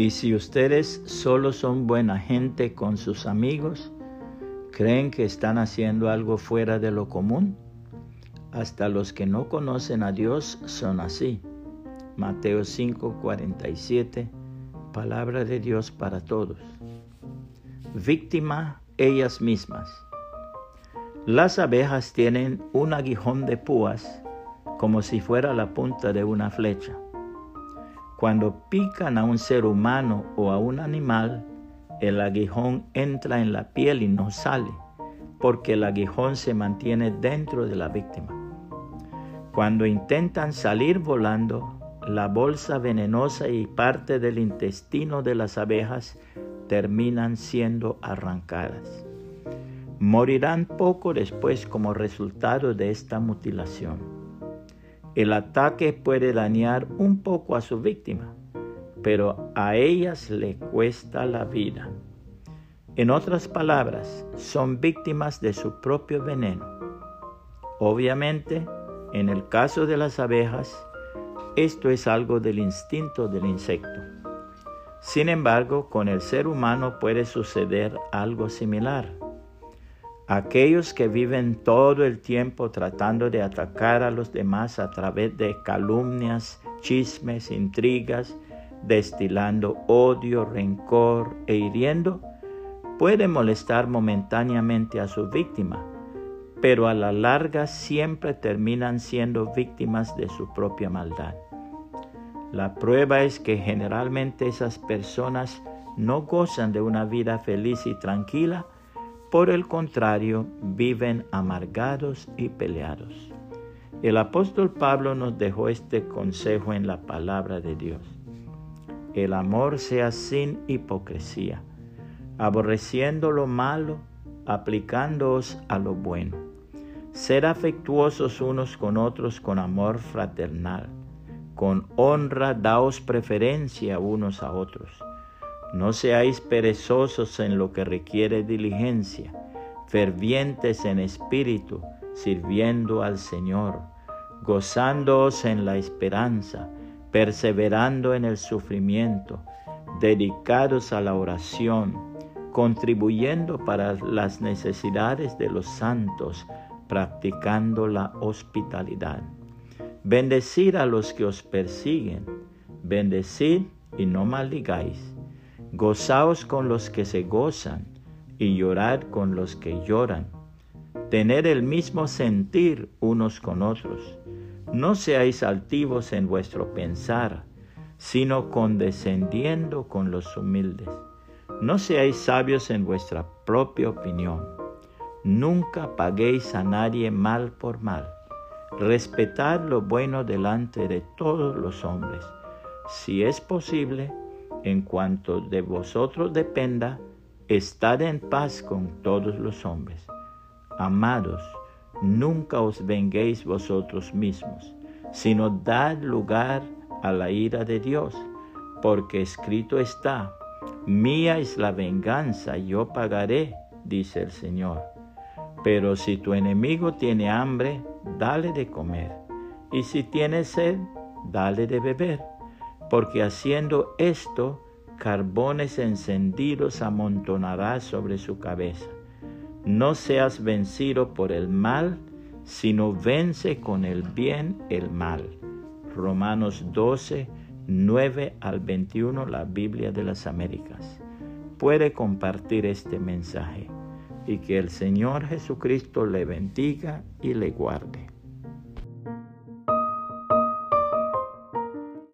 Y si ustedes solo son buena gente con sus amigos, ¿creen que están haciendo algo fuera de lo común? Hasta los que no conocen a Dios son así. Mateo 5:47, palabra de Dios para todos. Víctima ellas mismas. Las abejas tienen un aguijón de púas como si fuera la punta de una flecha. Cuando pican a un ser humano o a un animal, el aguijón entra en la piel y no sale, porque el aguijón se mantiene dentro de la víctima. Cuando intentan salir volando, la bolsa venenosa y parte del intestino de las abejas terminan siendo arrancadas. Morirán poco después como resultado de esta mutilación. El ataque puede dañar un poco a su víctima, pero a ellas le cuesta la vida. En otras palabras, son víctimas de su propio veneno. Obviamente, en el caso de las abejas, esto es algo del instinto del insecto. Sin embargo, con el ser humano puede suceder algo similar. Aquellos que viven todo el tiempo tratando de atacar a los demás a través de calumnias, chismes, intrigas, destilando odio, rencor e hiriendo, pueden molestar momentáneamente a su víctima, pero a la larga siempre terminan siendo víctimas de su propia maldad. La prueba es que generalmente esas personas no gozan de una vida feliz y tranquila, por el contrario, viven amargados y peleados. El apóstol Pablo nos dejó este consejo en la palabra de Dios. El amor sea sin hipocresía, aborreciendo lo malo, aplicándoos a lo bueno. Ser afectuosos unos con otros con amor fraternal. Con honra daos preferencia unos a otros no seáis perezosos en lo que requiere diligencia, fervientes en espíritu, sirviendo al Señor, gozándoos en la esperanza, perseverando en el sufrimiento, dedicados a la oración, contribuyendo para las necesidades de los santos, practicando la hospitalidad. Bendecid a los que os persiguen, bendecid y no maldigáis Gozaos con los que se gozan y llorad con los que lloran. Tener el mismo sentir unos con otros. No seáis altivos en vuestro pensar, sino condescendiendo con los humildes. No seáis sabios en vuestra propia opinión. Nunca paguéis a nadie mal por mal. Respetad lo bueno delante de todos los hombres. Si es posible, en cuanto de vosotros dependa, estad en paz con todos los hombres. Amados, nunca os venguéis vosotros mismos, sino dad lugar a la ira de Dios, porque escrito está, mía es la venganza, yo pagaré, dice el Señor. Pero si tu enemigo tiene hambre, dale de comer, y si tiene sed, dale de beber porque haciendo esto, carbones encendidos amontonará sobre su cabeza. No seas vencido por el mal, sino vence con el bien el mal. Romanos 12, 9 al 21, la Biblia de las Américas. Puede compartir este mensaje y que el Señor Jesucristo le bendiga y le guarde.